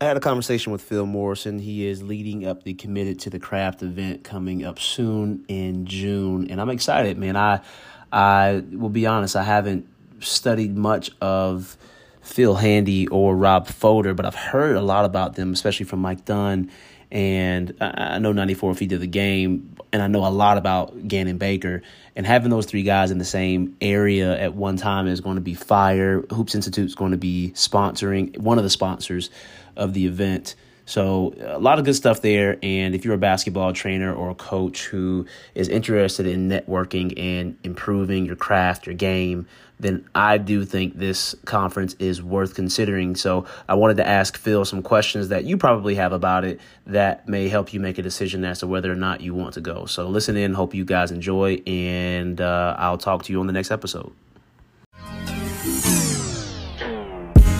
I had a conversation with Phil Morrison. He is leading up the Committed to the Craft event coming up soon in June, and I'm excited, man. I I will be honest, I haven't studied much of Phil Handy or Rob Fodor, but I've heard a lot about them, especially from Mike Dunn. And I know 94 feet of the game, and I know a lot about Gannon Baker. And having those three guys in the same area at one time is going to be fire. Hoops Institute is going to be sponsoring, one of the sponsors of the event. So a lot of good stuff there. And if you're a basketball trainer or a coach who is interested in networking and improving your craft, your game, then I do think this conference is worth considering. So I wanted to ask Phil some questions that you probably have about it that may help you make a decision as to whether or not you want to go. So listen in. Hope you guys enjoy, and uh, I'll talk to you on the next episode.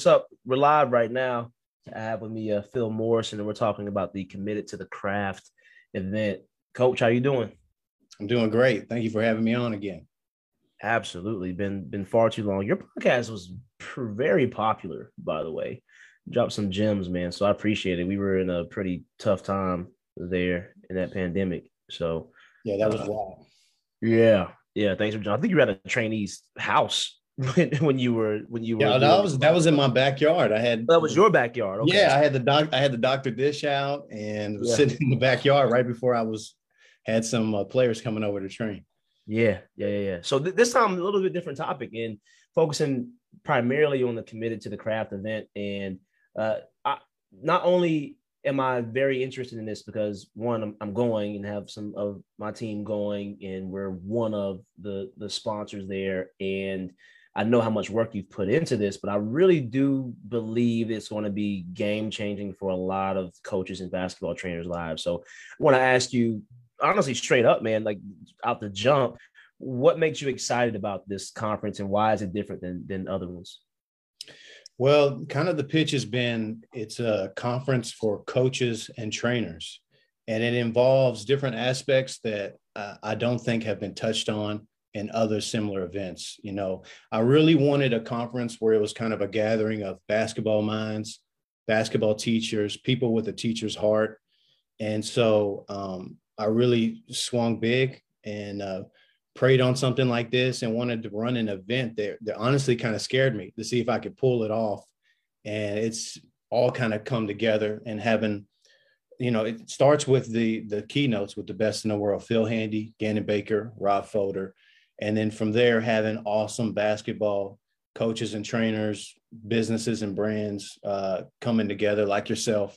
What's up? We're live right now. I have with me uh, Phil Morrison, and we're talking about the Committed to the Craft event. Coach, how you doing? I'm doing great. Thank you for having me on again. Absolutely, been been far too long. Your podcast was very popular, by the way. Dropped some gems, man. So I appreciate it. We were in a pretty tough time there in that pandemic. So yeah, that was uh, wild. Yeah, yeah. Thanks for John. I think you were at a trainee's house when, when you were when you were yeah that was that was in my backyard i had that was your backyard okay. yeah i had the doc i had the doctor dish out and was yeah. sitting in the backyard right before i was had some uh, players coming over to train yeah yeah yeah, yeah. so th- this time a little bit different topic and focusing primarily on the committed to the craft event and uh I, not only am i very interested in this because one I'm, I'm going and have some of my team going and we're one of the the sponsors there and I know how much work you've put into this, but I really do believe it's going to be game changing for a lot of coaches and basketball trainers' lives. So I want to ask you, honestly, straight up, man, like out the jump, what makes you excited about this conference and why is it different than, than other ones? Well, kind of the pitch has been it's a conference for coaches and trainers, and it involves different aspects that uh, I don't think have been touched on and other similar events. You know, I really wanted a conference where it was kind of a gathering of basketball minds, basketball teachers, people with a teacher's heart. And so um, I really swung big and uh, prayed on something like this and wanted to run an event that, that honestly kind of scared me to see if I could pull it off. And it's all kind of come together and having you know, it starts with the the keynotes with the best in the world: Phil Handy, Gannon Baker, Rob Fodor, and then from there having awesome basketball coaches and trainers businesses and brands uh, coming together like yourself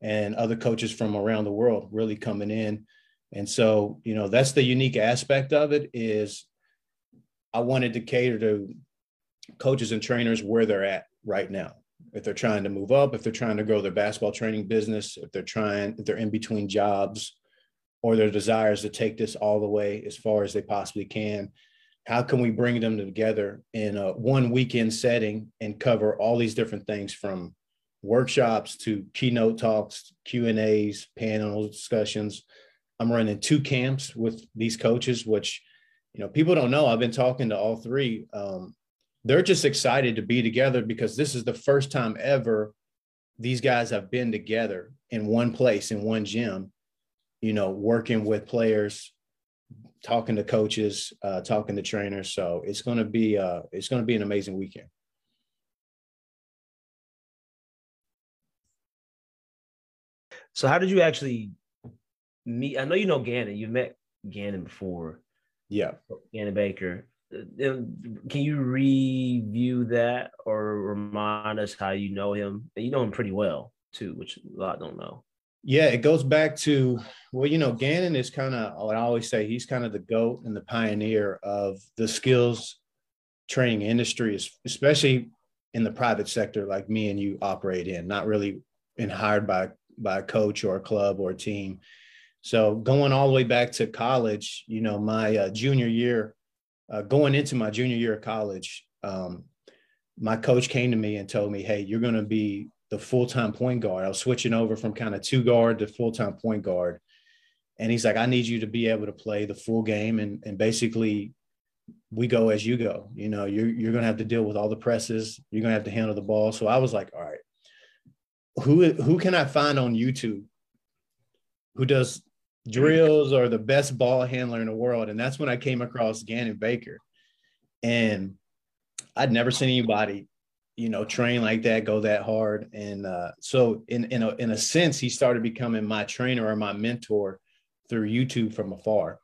and other coaches from around the world really coming in. And so you know that's the unique aspect of it is i wanted to cater to coaches and trainers where they're at right now. If they're trying to move up if they're trying to grow their basketball training business if they're trying if they're in between jobs or their desires to take this all the way as far as they possibly can. How can we bring them together in a one weekend setting and cover all these different things from workshops to keynote talks q and a's panel discussions? I'm running two camps with these coaches which you know people don't know. I've been talking to all three. Um, they're just excited to be together because this is the first time ever these guys have been together in one place in one gym you know, working with players, talking to coaches, uh, talking to trainers. So it's going to be uh, it's going to be an amazing weekend. So how did you actually meet? I know you know Gannon. You've met Gannon before. Yeah, Gannon Baker. Can you review that or remind us how you know him? And you know him pretty well too, which a lot don't know. Yeah, it goes back to well, you know, Gannon is kind of I always say, he's kind of the goat and the pioneer of the skills training industry, especially in the private sector, like me and you operate in, not really been hired by by a coach or a club or a team. So going all the way back to college, you know, my uh, junior year, uh, going into my junior year of college, um, my coach came to me and told me, "Hey, you're going to be the full time point guard." I was switching over from kind of two guard to full time point guard, and he's like, "I need you to be able to play the full game and and basically." We go as you go. You know, you're you're gonna have to deal with all the presses. You're gonna have to handle the ball. So I was like, all right, who who can I find on YouTube who does drills or the best ball handler in the world? And that's when I came across Gannon Baker. And I'd never seen anybody, you know, train like that, go that hard. And uh, so in in a, in a sense, he started becoming my trainer or my mentor through YouTube from afar.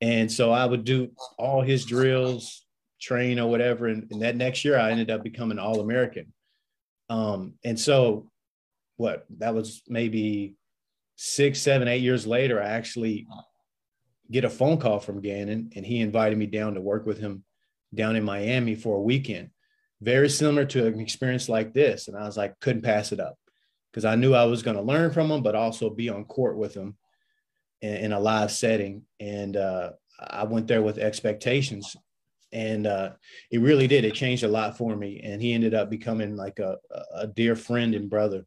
And so I would do all his drills, train or whatever. And, and that next year I ended up becoming all American. Um, and so what that was maybe six, seven, eight years later, I actually get a phone call from Gannon and he invited me down to work with him down in Miami for a weekend. Very similar to an experience like this. And I was like, couldn't pass it up because I knew I was going to learn from him, but also be on court with him in, in a live setting. And uh, I went there with expectations. And uh, it really did. It changed a lot for me. And he ended up becoming like a, a dear friend and brother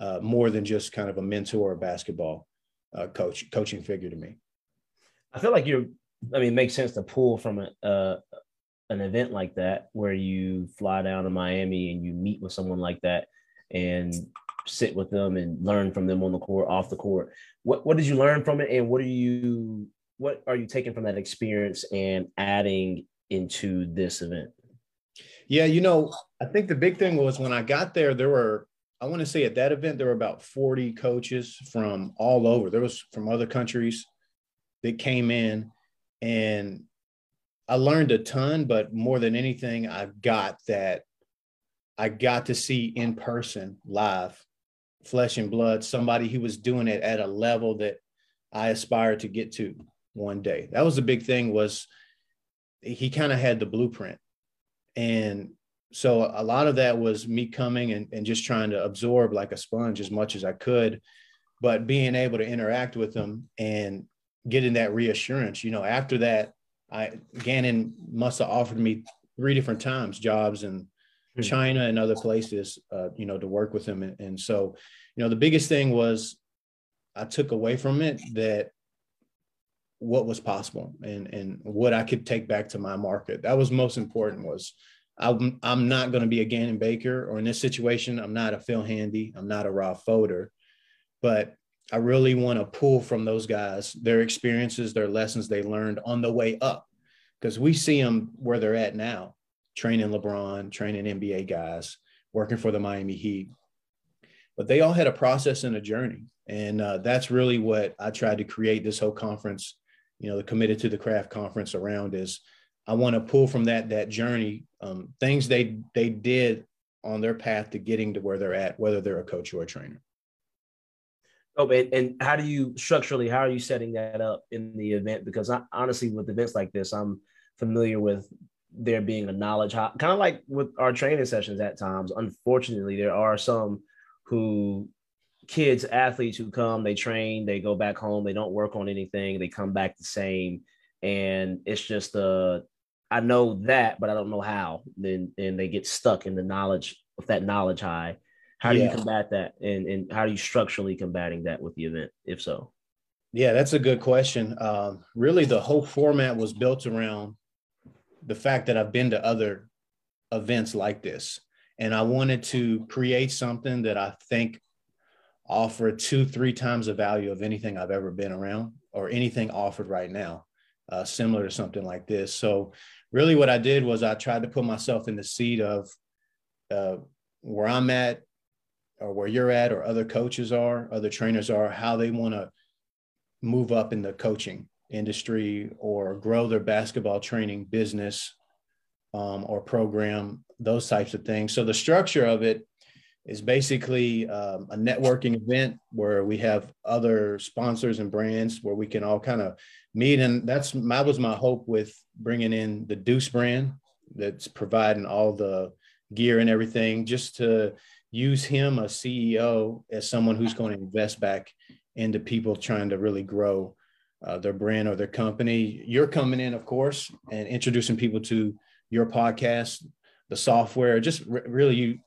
uh, more than just kind of a mentor or basketball uh, coach, coaching figure to me. I feel like you're, I mean, it makes sense to pull from a, an event like that where you fly down to Miami and you meet with someone like that and sit with them and learn from them on the court, off the court. What what did you learn from it, and what are you what are you taking from that experience and adding into this event? Yeah, you know, I think the big thing was when I got there, there were I want to say at that event, there were about 40 coaches from all over. There was from other countries that came in and I learned a ton, but more than anything, I got that I got to see in person live, flesh and blood, somebody who was doing it at a level that I aspired to get to one day. That was the big thing was he kind of had the blueprint. And so a lot of that was me coming and, and just trying to absorb like a sponge as much as I could, but being able to interact with them and getting that reassurance. You know, after that, I Gannon must have offered me three different times jobs in hmm. China and other places, uh, you know, to work with him. And, and so, you know, the biggest thing was I took away from it that what was possible and and what I could take back to my market. That was most important was I'm, I'm not going to be a Gannon Baker, or in this situation, I'm not a Phil Handy, I'm not a Rob Fodor, but I really want to pull from those guys their experiences, their lessons they learned on the way up, because we see them where they're at now, training LeBron, training NBA guys, working for the Miami Heat. But they all had a process and a journey, and uh, that's really what I tried to create this whole conference. You know, the committed to the craft conference around is I want to pull from that that journey um, things they they did on their path to getting to where they're at, whether they're a coach or a trainer. Oh, and, and how do you structurally? How are you setting that up in the event? Because I, honestly, with events like this, I'm familiar with there being a knowledge high, kind of like with our training sessions at times. Unfortunately, there are some who kids, athletes who come, they train, they go back home, they don't work on anything, they come back the same, and it's just a I know that, but I don't know how. Then and they get stuck in the knowledge of that knowledge high. How do yeah. you combat that, and and how are you structurally combating that with the event, if so? Yeah, that's a good question. Um, really, the whole format was built around the fact that I've been to other events like this, and I wanted to create something that I think offered two, three times the value of anything I've ever been around or anything offered right now, uh, similar to something like this. So really what I did was I tried to put myself in the seat of uh, where I'm at or where you're at or other coaches are, other trainers are, how they want to move up in the coaching industry or grow their basketball training business um, or program, those types of things. So the structure of it is basically um, a networking event where we have other sponsors and brands where we can all kind of meet. And that's that was my hope with bringing in the Deuce brand that's providing all the gear and everything, just to use him, a CEO, as someone who's going to invest back into people trying to really grow uh, their brand or their company. You're coming in, of course, and introducing people to your podcast, the software. Just re- really, you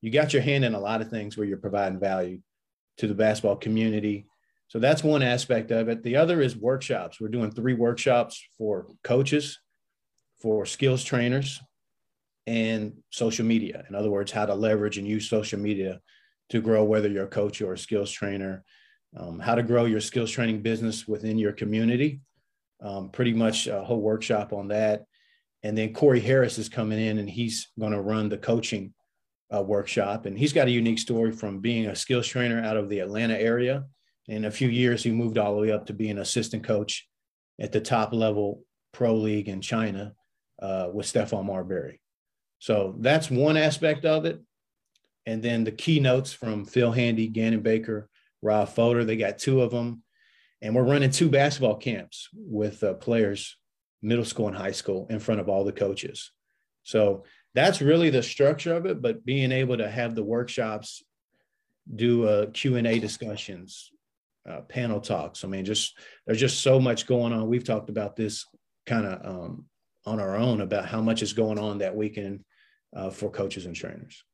you got your hand in a lot of things where you're providing value to the basketball community. So that's one aspect of it. The other is workshops. We're doing three workshops for coaches, for skills trainers, and social media. In other words, how to leverage and use social media to grow, whether you're a coach or a skills trainer, um, how to grow your skills training business within your community. Um, pretty much a whole workshop on that. And then Corey Harris is coming in and he's going to run the coaching uh, workshop. And he's got a unique story from being a skills trainer out of the Atlanta area. In a few years, he moved all the way up to being an assistant coach at the top level pro league in China uh, with Stephon Marbury. So that's one aspect of it. And then the keynotes from Phil Handy, Gannon Baker, Rob Fodor. They got two of them. And we're running two basketball camps with uh, players, middle school and high school, in front of all the coaches. So that's really the structure of it. But being able to have the workshops, do uh, Q and A discussions, uh, panel talks. I mean, just there's just so much going on. We've talked about this kind of um, on our own about how much is going on that weekend uh, for coaches and trainers.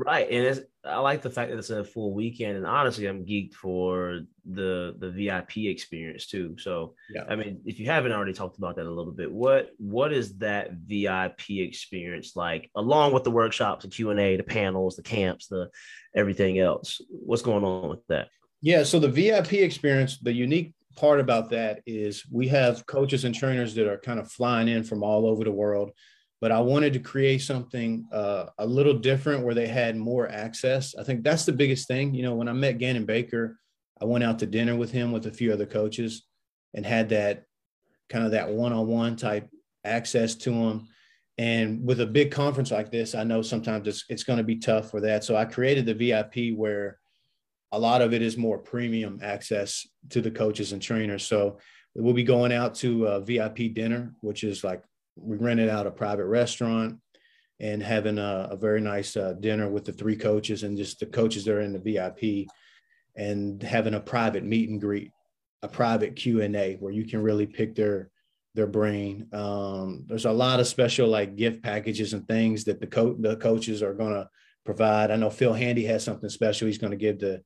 Right, and it's I like the fact that it's a full weekend, and honestly, I'm geeked for the the VIP experience too. So, yeah. I mean, if you haven't already talked about that a little bit, what what is that VIP experience like, along with the workshops, the Q and A, the panels, the camps, the everything else? What's going on with that? Yeah, so the VIP experience, the unique part about that is we have coaches and trainers that are kind of flying in from all over the world but I wanted to create something uh, a little different where they had more access. I think that's the biggest thing. You know, when I met Gannon Baker, I went out to dinner with him with a few other coaches and had that kind of that one-on-one type access to him. And with a big conference like this, I know sometimes it's it's going to be tough for that. So I created the VIP where a lot of it is more premium access to the coaches and trainers. So we'll be going out to a VIP dinner, which is like we rented out a private restaurant and having a, a very nice uh, dinner with the three coaches and just the coaches that are in the VIP and having a private meet and greet, a private Q and A where you can really pick their their brain. Um, there's a lot of special like gift packages and things that the coach the coaches are going to provide. I know Phil Handy has something special he's going to give to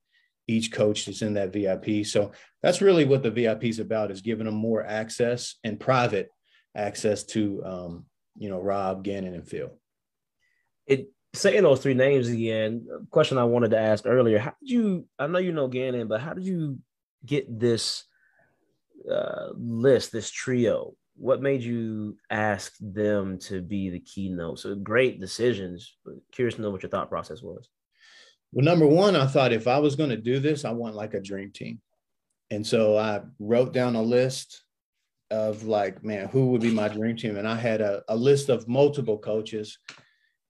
each coach that's in that VIP. So that's really what the VIP is about is giving them more access and private access to um, you know Rob, Gannon, and Phil. It saying those three names again. Question I wanted to ask earlier: How did you? I know you know Gannon, but how did you get this uh, list, this trio? What made you ask them to be the keynote? So great decisions, but curious to know what your thought process was. Well, number one, I thought if I was going to do this, I want like a dream team. And so I wrote down a list of like, man, who would be my dream team? And I had a, a list of multiple coaches.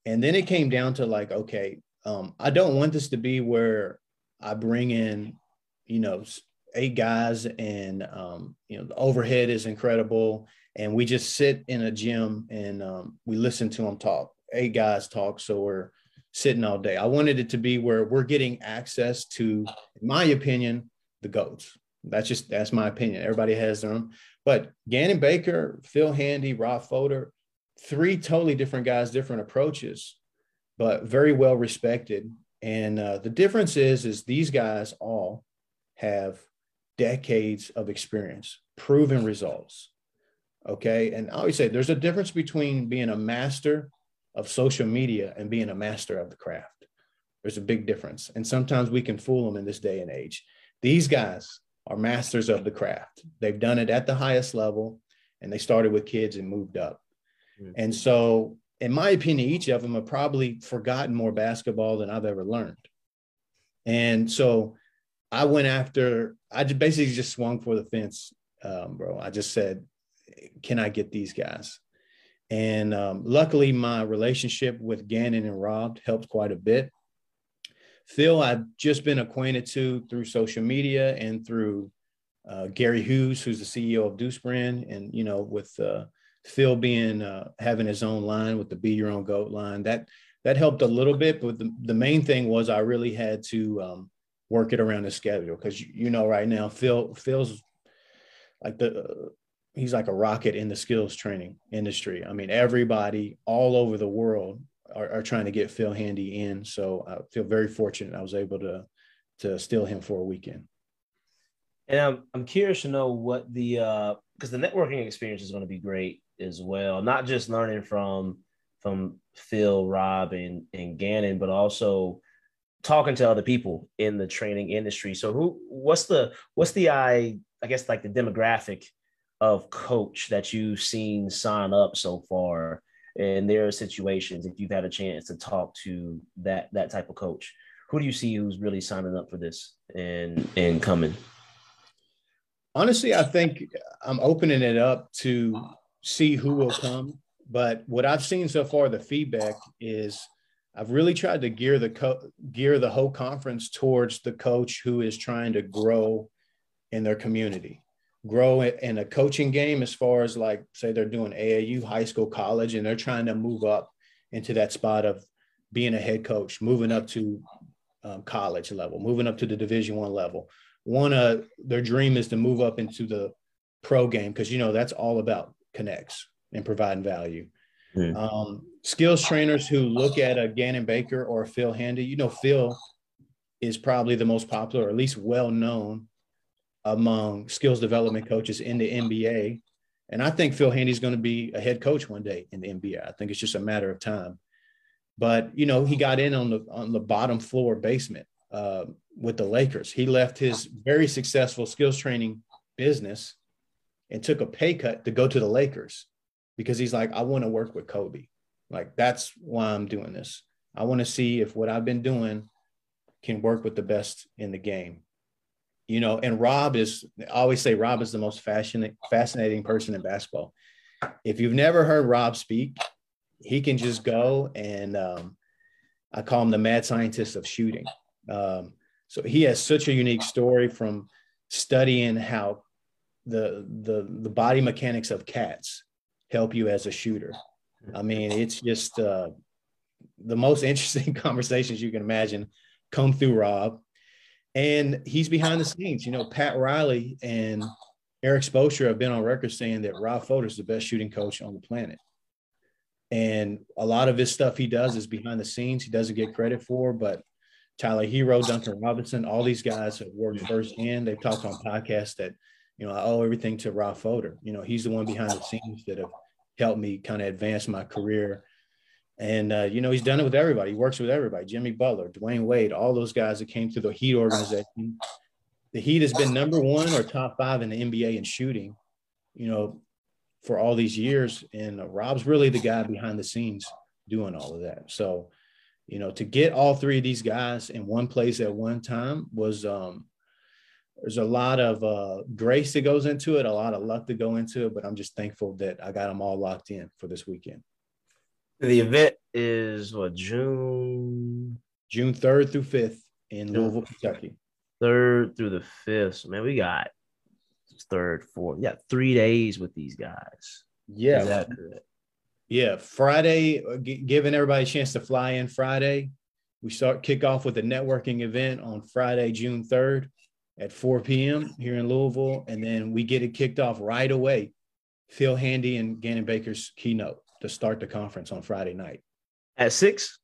And then it came down to like, okay, um, I don't want this to be where I bring in, you know, eight guys and, um, you know, the overhead is incredible. And we just sit in a gym and um, we listen to them talk, eight guys talk. So we're sitting all day. I wanted it to be where we're getting access to, in my opinion, the GOATs. That's just, that's my opinion. Everybody has their own. But Gannon Baker, Phil Handy, Rob Fodor, three totally different guys, different approaches, but very well respected. And uh, the difference is, is these guys all have decades of experience, proven results. Okay. And I always say there's a difference between being a master of social media and being a master of the craft. There's a big difference. And sometimes we can fool them in this day and age. These guys are masters of the craft. They've done it at the highest level and they started with kids and moved up. Mm-hmm. And so, in my opinion, each of them have probably forgotten more basketball than I've ever learned. And so I went after, I basically just swung for the fence, um, bro. I just said, can I get these guys? And um, luckily, my relationship with Gannon and Rob helped quite a bit. Phil, I've just been acquainted to through social media and through uh, Gary Hughes, who's the CEO of Deuce Brand, and you know, with uh, Phil being uh, having his own line with the Be Your Own Goat line, that that helped a little bit. But the, the main thing was I really had to um, work it around the schedule because you know right now Phil Phil's like the he's like a rocket in the skills training industry. I mean, everybody all over the world are, are, trying to get Phil Handy in. So I feel very fortunate I was able to to steal him for a weekend. And I'm I'm curious to know what the uh because the networking experience is going to be great as well. Not just learning from from Phil, Rob, and and Gannon, but also talking to other people in the training industry. So who what's the what's the I I guess like the demographic of coach that you've seen sign up so far in their situations if you've had a chance to talk to that that type of coach who do you see who's really signing up for this and and coming? Honestly i think i'm opening it up to see who will come. But what i've seen so far the feedback is i've really tried to gear the co- gear the whole conference towards the coach who is trying to grow in their community grow in a coaching game as far as like say they're doing AAU high school college and they're trying to move up into that spot of being a head coach moving up to um, college level moving up to the division one level one uh their dream is to move up into the pro game because you know that's all about connects and providing value mm. um, skills trainers who look at a gannon baker or phil handy you know phil is probably the most popular or at least well known among skills development coaches in the NBA. And I think Phil Handy's going to be a head coach one day in the NBA. I think it's just a matter of time. But you know, he got in on the on the bottom floor basement uh, with the Lakers. He left his very successful skills training business and took a pay cut to go to the Lakers because he's like, I want to work with Kobe. Like that's why I'm doing this. I want to see if what I've been doing can work with the best in the game you know, and Rob is I always say Rob is the most fascinating fascinating person in basketball. If you've never heard Rob speak, he can just go and um, I call him the mad scientist of shooting. Um, so he has such a unique story from studying how the the the body mechanics of cats help you as a shooter. I mean, it's just uh, the most interesting conversations you can imagine come through Rob and he's behind the scenes. You know, Pat Riley and Erik Spoelstra have been on record saying that Rob Fodor is the best shooting coach on the planet. And a lot of his stuff he does is behind the scenes. He doesn't get credit for, but Tyler Herro, Duncan Robinson, all these guys have worked firsthand. They've talked on podcasts that, you know, I owe everything to Rob Fodor. You know, he's the one behind the scenes that have helped me kind of advance my career and, uh, you know, he's done it with everybody. He works with everybody Jimmy Butler, Dwyane Wade, all those guys that came through the Heat organization. The Heat has been number one or top five in the NBA in shooting, you know, for all these years. And uh, Rob's really the guy behind the scenes doing all of that. So, you know, to get all three of these guys in one place at one time was, um, there's a lot of uh, grace that goes into it, a lot of luck to go into it, but I'm just thankful that I got them all locked in for this weekend. The event is what June June third through fifth in Louisville, Kentucky. Third through the fifth. So man, we got third, fourth. Yeah, three days with these guys. Yeah. Yeah. Friday, uh, giving everybody a chance to fly in Friday. We start kick off with a networking event on Friday, June 3rd at 4 p.m. here in Louisville. And then we get it kicked off right away. Phil Handy and Gannon Baker's keynote to start the conference on Friday night. At six?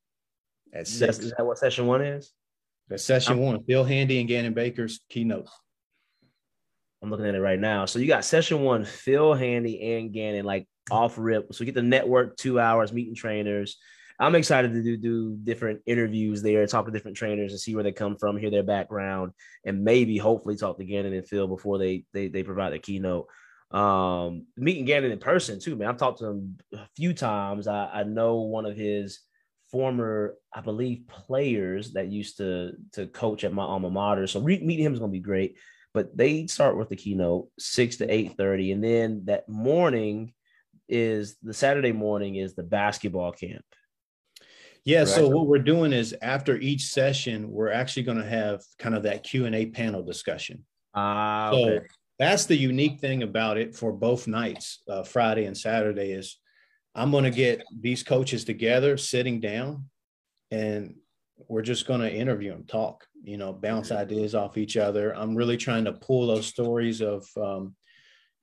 At six. Is that what session one is? That's session I'm, one. Phil Handy and Gannon Baker's keynote. I'm looking at it right now. So you got session one, Phil Handy and Gannon, like off rip. So get the network two hours, meeting trainers. I'm excited to do, do different interviews there, talk to different trainers and see where they come from, hear their background, and maybe hopefully talk to Gannon and Phil before they they, they provide the keynote um meeting Gannon in person too, man. I've talked to him a few times. I, I know one of his former, I believe, players that used to to coach at my alma mater. So re- meeting him is gonna be great. But they start with the keynote six to eight thirty, and then that morning is the Saturday morning is the basketball camp. Yeah. So what we're doing is after each session, we're actually going to have kind of that Q and A panel discussion. Ah, uh, so okay. That's the unique thing about it for both nights, uh, Friday and Saturday. Is I'm going to get these coaches together, sitting down, and we're just going to interview them, talk, you know, bounce mm-hmm. ideas off each other. I'm really trying to pull those stories of, um,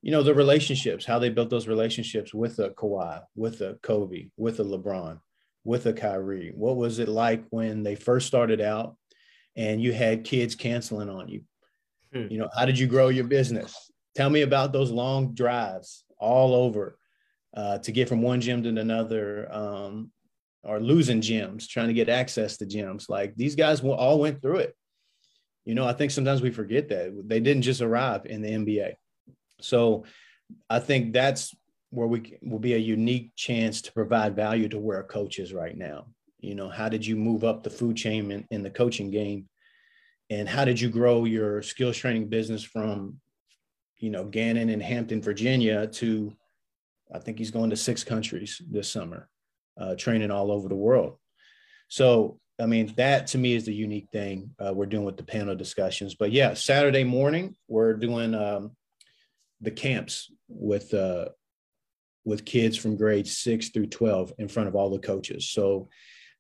you know, the relationships, how they built those relationships with a Kawhi, with a Kobe, with a LeBron, with a Kyrie. What was it like when they first started out and you had kids canceling on you? Hmm. You know, how did you grow your business? Tell me about those long drives all over uh, to get from one gym to another. Um, or losing gyms, trying to get access to gyms. Like these guys all went through it. You know, I think sometimes we forget that they didn't just arrive in the NBA. So I think that's where we will be a unique chance to provide value to where a coach is right now. You know, how did you move up the food chain in, in the coaching game? And how did you grow your skills training business from, you know, Gannon and Hampton, Virginia to I think he's going to six countries this summer uh, training all over the world. So, I mean, that to me is the unique thing uh, we're doing with the panel discussions. But yeah, Saturday morning we're doing um, the camps with uh, with kids from grades six through twelve in front of all the coaches. So,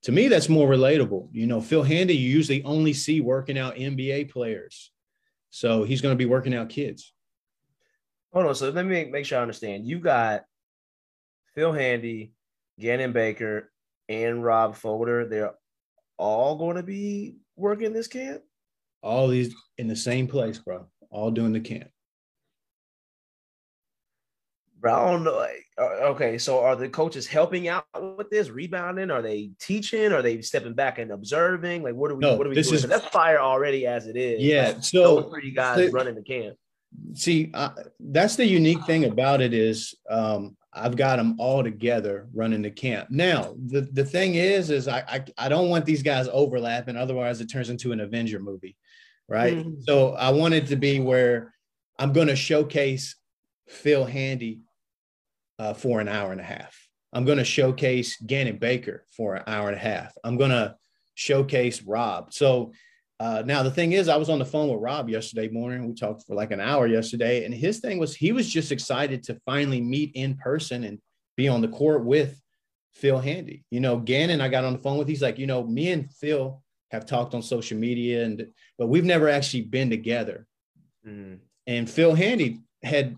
to me, that's more relatable. You know, Phil Handy, you usually only see working out NBA players, so he's going to be working out kids. Hold on. So let me make sure I understand. You got Phil Handy, Gannon Baker, and Rob Fodor, they're all going to be working this camp? All these in the same place, bro. All doing the camp. Bro, I don't know. Uh, okay, so are the coaches helping out with this, rebounding? Are they teaching? Are they stepping back and observing? Like, what are we? No, what are we this doing? Is, that's fire already as it is. Yeah. Like, so for you guys running the camp. See, uh, that's the unique thing about it is um, I've got them all together running the camp. Now, the, the thing is, is I, I, I don't want these guys overlapping. Otherwise it turns into an Avenger movie. Right. Mm-hmm. So I want it to be where I'm going to showcase Phil Handy uh, for an hour and a half. I'm going to showcase Gannon Baker for an hour and a half. I'm going to showcase Rob. So uh, now the thing is, I was on the phone with Rob yesterday morning. We talked for like an hour yesterday, and his thing was he was just excited to finally meet in person and be on the court with Phil Handy. You know, Gannon, I got on the phone with. He's like, you know, me and Phil have talked on social media, and but we've never actually been together. Mm. And Phil Handy had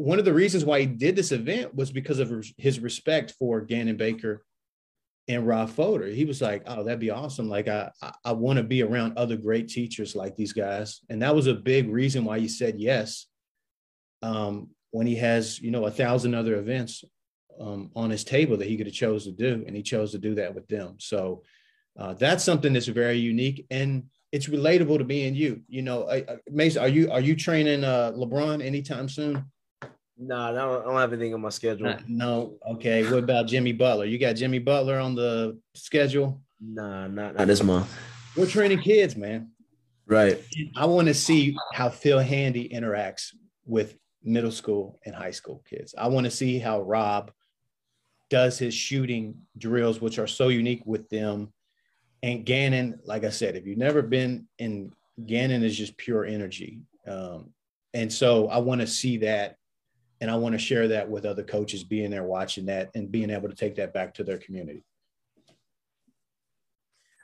one of the reasons why he did this event was because of his respect for Gannon Baker and Rob Fodor. He was like, "Oh, that'd be awesome! Like, I I, I want to be around other great teachers like these guys." And that was a big reason why he said yes. Um, when he has, you know, a thousand other events um, on his table that he could have chose to do, and he chose to do that with them. So uh, that's something that's very unique and it's relatable to being you. You know, Mason, are you are you training uh, LeBron anytime soon? No, I don't, I don't have anything on my schedule. Uh, no. Okay. What about Jimmy Butler? You got Jimmy Butler on the schedule? Nah, not, not this month. We're training kids, man. Right. I want to see how Phil Handy interacts with middle school and high school kids. I want to see how Rob does his shooting drills, which are so unique with them. And Gannon, like I said, if you've never been in Gannon, is just pure energy. Um, and so I want to see that and I want to share that with other coaches being there watching that and being able to take that back to their community.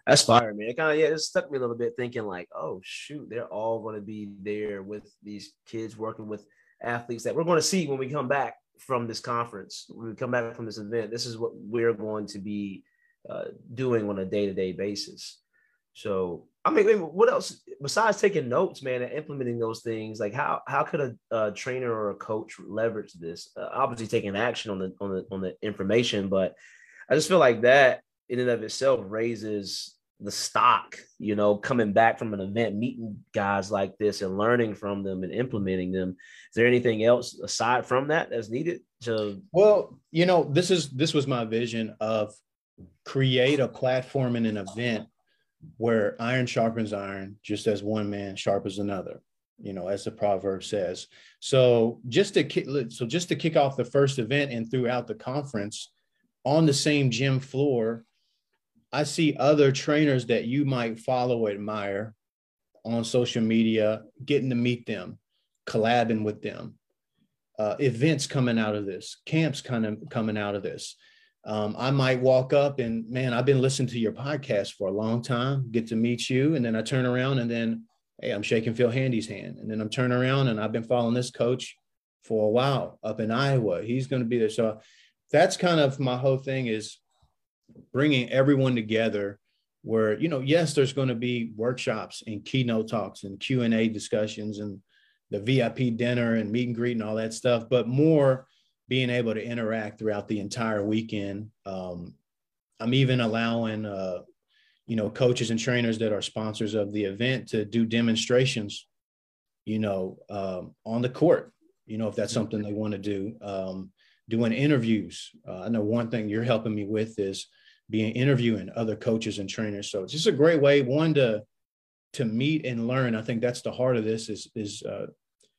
That's fire, man. It kind of yeah, it stuck me a little bit thinking like, oh shoot, they're all going to be there with these kids working with athletes that we're going to see when we come back from this conference. When we come back from this event, this is what we're going to be uh, doing on a day to day basis. So I mean, what else besides taking notes, man, and implementing those things? Like, how how could a, a trainer or a coach leverage this? Uh, obviously, taking action on the on the on the information, but I just feel like that in and of itself raises the stock. You know, coming back from an event, meeting guys like this, and learning from them and implementing them. Is there anything else aside from that that's needed to? Well, you know, this is this was my vision of create a platform and an event where iron sharpens iron, just as one man sharpens another, you know, as the proverb says. So just to so just to kick off the first event and throughout the conference on the same gym floor, I see other trainers that you might follow, admire on social media, getting to meet them, collabing with them, uh, events coming out of this, camps kind of coming out of this. Um, I might walk up and man, I've been listening to your podcast for a long time, get to meet you. And then I turn around and then, hey, I'm shaking Phil Handy's hand. And then I'm turning around and I've been following this coach for a while up in Iowa. He's going to be there. So that's kind of my whole thing is bringing everyone together where, you know, yes, there's going to be workshops and keynote talks and Q&A discussions and the VIP dinner and meet and greet and all that stuff, but more being able to interact throughout the entire weekend. Um, I'm even allowing, uh, you know, coaches and trainers that are sponsors of the event to do demonstrations, you know, um, on the court, you know, if that's something they want to do. Um, doing interviews. Uh, I know one thing you're helping me with is being interviewing other coaches and trainers. So it's just a great way, one to to meet and learn. I think that's the heart of this is is uh,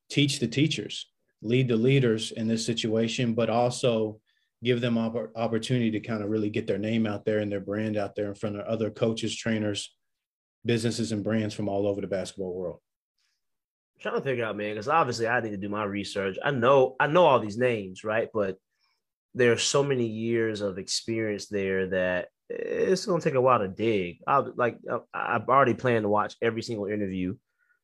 teach the teachers lead the leaders in this situation, but also give them op- opportunity to kind of really get their name out there and their brand out there in front of other coaches, trainers, businesses, and brands from all over the basketball world. I'm trying to figure out, man, because obviously I need to do my research. I know I know all these names, right? But there are so many years of experience there that it's going to take a while to dig. I like I've already planned to watch every single interview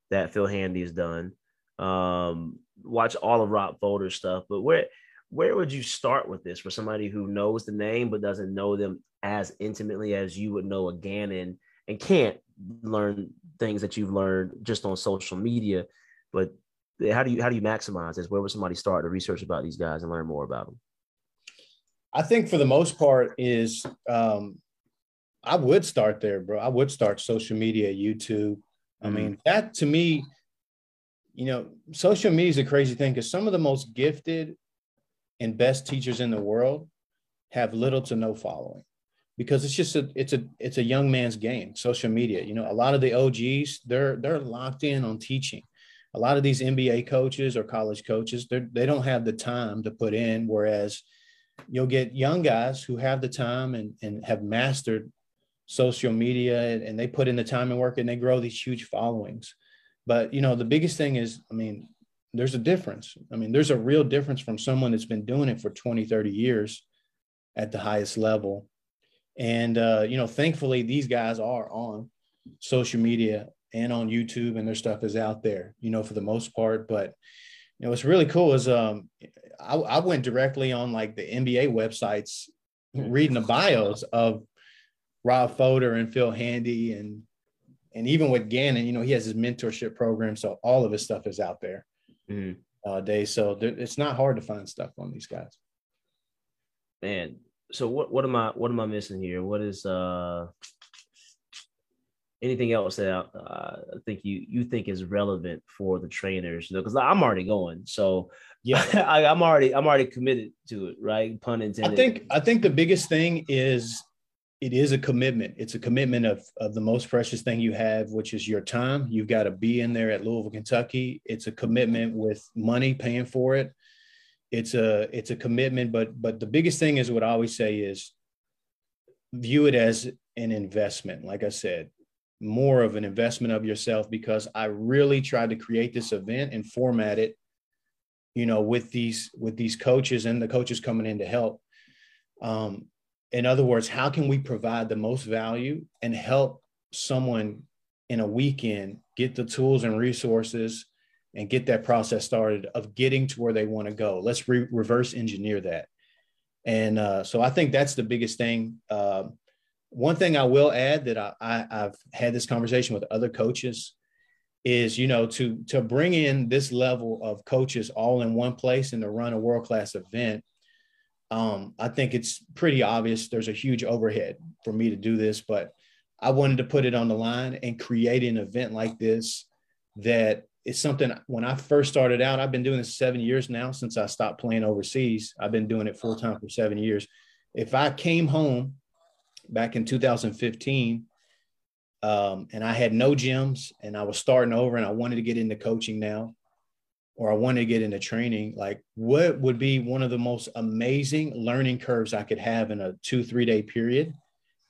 that Phil Handy has done. Um, watch all of Rob Fodor's stuff, but where where would you start with this for somebody who knows the name but doesn't know them as intimately as you would know a Gannon and can't learn things that you've learned just on social media? But how do you how do you maximize this? Where would somebody start to research about these guys and learn more about them? I think for the most part is um, I would start there, bro. I would start social media, YouTube. I mm-hmm. mean, that to me you know, social media is a crazy thing because some of the most gifted and best teachers in the world have little to no following because it's just a it's a it's a young man's game social media. You know a lot of the og's they're they're locked in on teaching. A lot of these nba coaches or college coaches they they don't have the time to put in whereas you'll get young guys who have the time and and have mastered social media and, and they put in the time and work and they grow these huge followings but you know, the biggest thing is, I mean, there's a difference. I mean, there's a real difference from someone that's been doing it for 20, 30 years at the highest level. And uh, you know, thankfully these guys are on social media and on YouTube and their stuff is out there, you know, for the most part. But you know, what's really cool is um I, I went directly on like the NBA websites reading the bios of Rob Fodor and Phil Handy and and even with Gannon, you know, he has his mentorship program, so all of his stuff is out there mm-hmm. nowadays. So there, it's not hard to find stuff on these guys. Man, so what what am I what am I missing here? What is uh anything else that uh, I think you you think is relevant for the trainers? You know, because I'm already going, so yeah, I, I'm already I'm already committed to it, right? Pun intended. I think I think the biggest thing is it is a commitment. It's a commitment of, of the most precious thing you have, which is your time. You've got to be in there at Louisville, Kentucky. It's a commitment with money paying for it. It's a it's a commitment, but but the biggest thing is what I always say is view it as an investment. Like I said, more of an investment of yourself because I really tried to create this event and format it, you know, with these with these coaches and the coaches coming in to help. Um, in other words, how can we provide the most value and help someone in a weekend get the tools and resources and get that process started of getting to where they want to go? Let's re- reverse engineer that. And uh, so I think that's the biggest thing. Uh, one thing I will add that I, I, I've had this conversation with other coaches is you know to to bring in this level of coaches all in one place and to run a world class event um, I think it's pretty obvious there's a huge overhead for me to do this, but I wanted to put it on the line and create an event like this that is something when I first started out, I've been doing this seven years now since I stopped playing overseas. I've been doing it full time for seven years. If I came home back in 2015 um, and I had no gyms and I was starting over and I wanted to get into coaching now, or I want to get into training, like what would be one of the most amazing learning curves I could have in a two, three day period?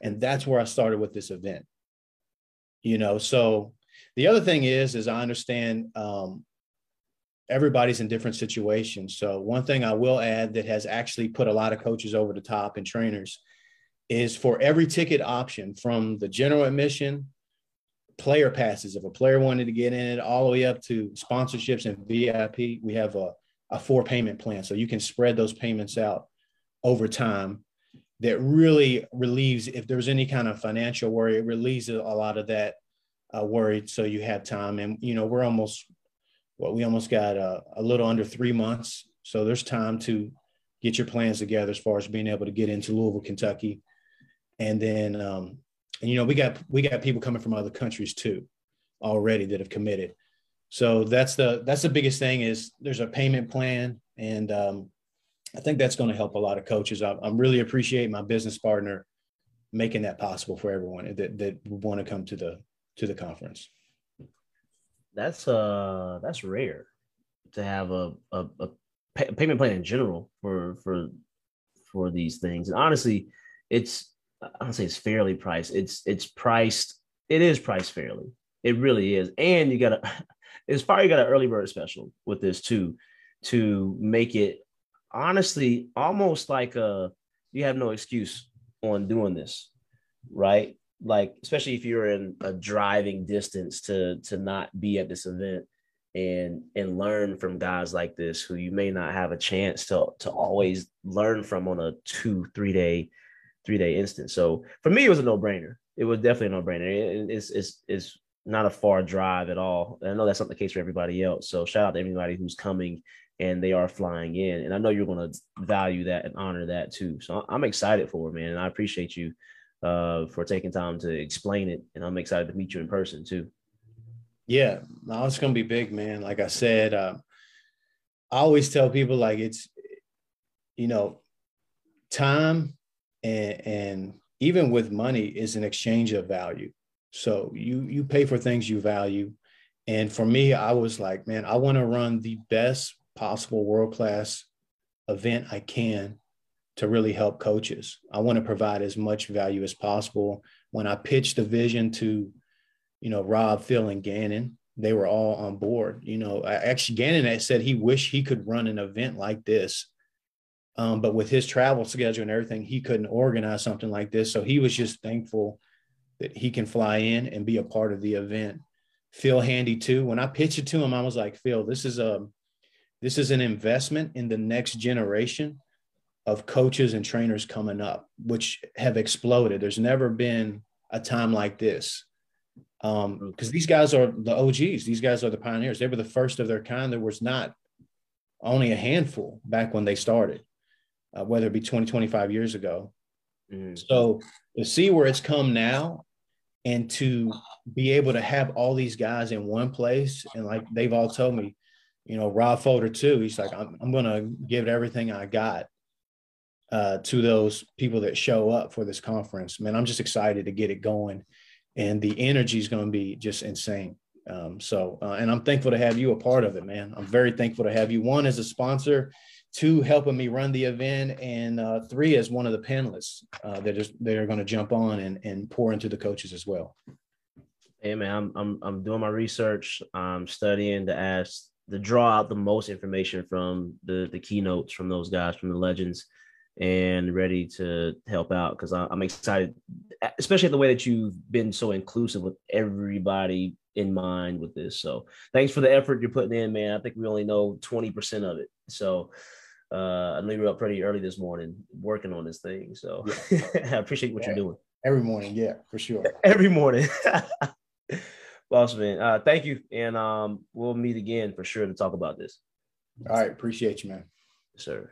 And that's where I started with this event. You know, so the other thing is, is I understand um, everybody's in different situations. So one thing I will add that has actually put a lot of coaches over the top and trainers is for every ticket option from the general admission player passes. If a player wanted to get in it all the way up to sponsorships and VIP, we have a, a four payment plan. So you can spread those payments out over time that really relieves if there's any kind of financial worry, it relieves a lot of that uh, worry. So you have time. And, you know, we're almost, what well, we almost got uh, a little under three months. So there's time to get your plans together as far as being able to get into Louisville, Kentucky. And then um, and you know we got we got people coming from other countries too already that have committed. So that's the that's the biggest thing is there's a payment plan and um, i think that's going to help a lot of coaches. I, i'm really appreciate my business partner making that possible for everyone that that want to come to the to the conference. That's uh that's rare to have a a, a pay, payment plan in general for for for these things. And honestly it's I don't say it's fairly priced. It's it's priced. It is priced fairly. It really is. And you got a it's probably got an early bird special with this too, to make it honestly almost like a you have no excuse on doing this, right? Like especially if you're in a driving distance to to not be at this event and and learn from guys like this who you may not have a chance to to always learn from on a two three day three day instance. So for me, it was a no brainer. It was definitely a no brainer. it's, it's, it's not a far drive at all. And I know that's not the case for everybody else. So shout out to everybody who's coming and they are flying in. And I know you're going to value that and honor that too. So I'm excited for it, man. And I appreciate you uh, for taking time to explain it. And I'm excited to meet you in person too. Yeah, no, it's going to be big, man. Like I said, uh, I always tell people like it's, you know, time and, and even with money is an exchange of value. So you you pay for things you value. And for me i was like man i want to run the best possible world class event i can to really help coaches. I want to provide as much value as possible. When i pitched the vision to you know rob phil and gannon they were all on board. You know actually gannon said he wished he could run an event like this um, but with his travel schedule and everything, he couldn't organize something like this. So he was just thankful that he can fly in and be a part of the event. Phil Handy too. When I pitched it to him, I was like, Phil, this is a this is an investment in the next generation of coaches and trainers coming up, which have exploded. There's never been a time like this. Um, because these guys are the OGs, these guys are the pioneers. They were the first of their kind. There was not only a handful back when they started uh, whether it be 20, 25 years ago. Mm. So to see where it's come now and to be able to have all these guys in one place, and like they've all told me, you know, Rob Fodor too, he's like, I'm, I'm going to give everything I got uh, to those people that show up for this conference. Man, I'm just excited to get it going. And the energy is going to be just insane. Um, so, uh, and I'm thankful to have you a part of it, man. I'm very thankful to have you. One as a sponsor, two helping me run the event, and uh, three as one of the panelists uh, that is that are going to jump on and, and pour into the coaches as well. Hey man, I'm I'm I'm doing my research. I'm studying to ask to draw out the most information from the the keynotes from those guys from the legends, and ready to help out because I'm excited, especially the way that you've been so inclusive with everybody in mind with this. So thanks for the effort you're putting in, man. I think we only know 20% of it. So uh, I know you were up pretty early this morning working on this thing. So yeah. I appreciate what yeah. you're doing. Every morning, yeah, for sure. Every morning. Boss man. Uh, thank you. And um, we'll meet again for sure to talk about this. All right. Appreciate you, man. Yes, sir.